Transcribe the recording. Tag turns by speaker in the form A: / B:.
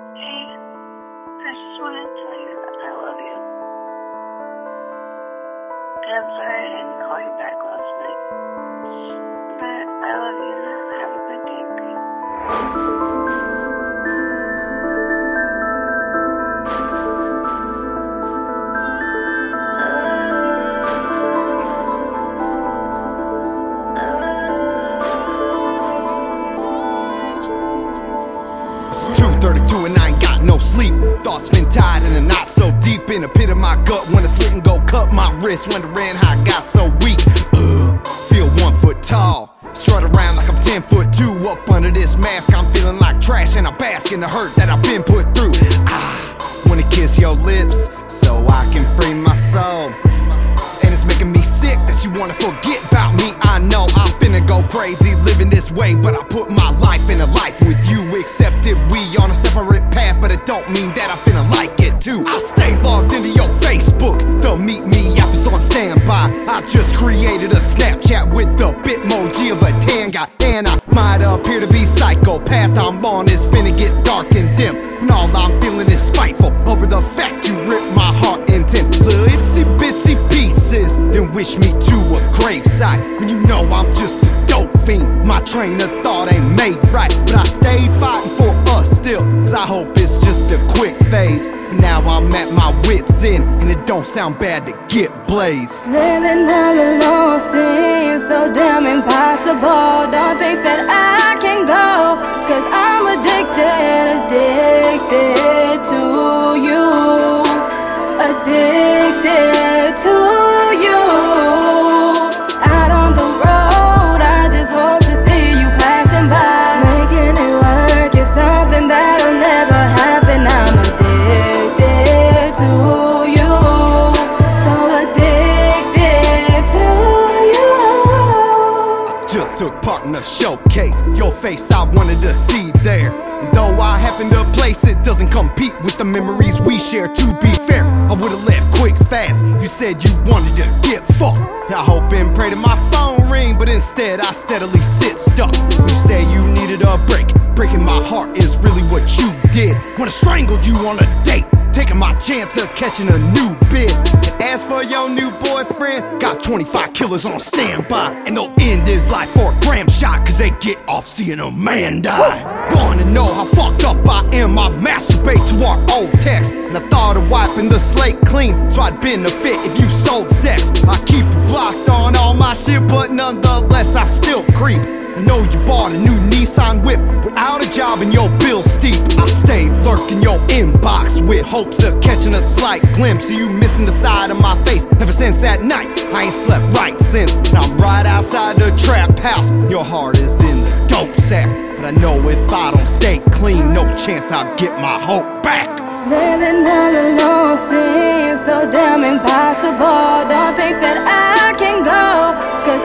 A: I just want to tell you that I love you. I'm sorry I didn't call you back
B: It's 2.32 and I ain't got no sleep. Thoughts been tied in a knot so deep In the pit of my gut. When it's lit and go cut my wrist Wondering how I got so weak. Ugh, feel one foot tall Strut around like I'm 10 foot two. Up under this mask I'm feeling like trash And I bask in the hurt that I've been put through. Ah, wanna kiss your lips So I can free my soul. And it's making me sick that you wanna forget about me. I go crazy living this way, but I put my life in a life with you. Accepted we on a separate path, but it don't mean that I'm finna like it too. I stay logged into your Facebook. The meet me app is on standby. I just created a Snapchat with the bitmoji of a tan guy, and I might appear to be psychopath. I'm on is finna get dark and dim. When all I'm feeling is spiteful over the fact you ripped my heart into little itsy bitsy pieces. Then wish me to a gravesite when you know I'm just. My train of thought ain't made right, but I stay fighting for us still. Cause I hope it's just a quick phase. Now I'm at my wits' end, and it don't sound bad to get blazed.
C: Living all alone seems so damn impossible. Don't think that I can go, cause I'm Just
B: took part in a showcase. Your face I wanted to see there. And though I happen to place it, doesn't compete with the memories we share. To be fair, I would've left quick fast. You said you wanted to get fucked. I hope and pray that my phone ring, but instead I steadily sit stuck. You say you needed a break. Breaking my heart is really what you did. When I strangled you on a date. Taking my chance of catching a new bid. For your new boyfriend, got 25 killers on standby. And they'll end his life for a gram shot, cause they get off seeing a man die. Wanna know how fucked up I am? I masturbate to our old text. And I thought of wiping the slate clean, so I'd benefit if you sold sex. I keep you blocked on all my shit, but nonetheless, I still creep. I know you bought a new Nissan whip without a job and your bill inbox with hopes of catching a slight glimpse of you missing the side of my face. Ever since that night, I ain't slept right since. Now I'm right outside the trap house. Your heart is in the dope sack. But I know if I don't stay clean, no chance I'll get my hope back.
C: Living all alone seems so damn impossible. Don't think that I can go, cause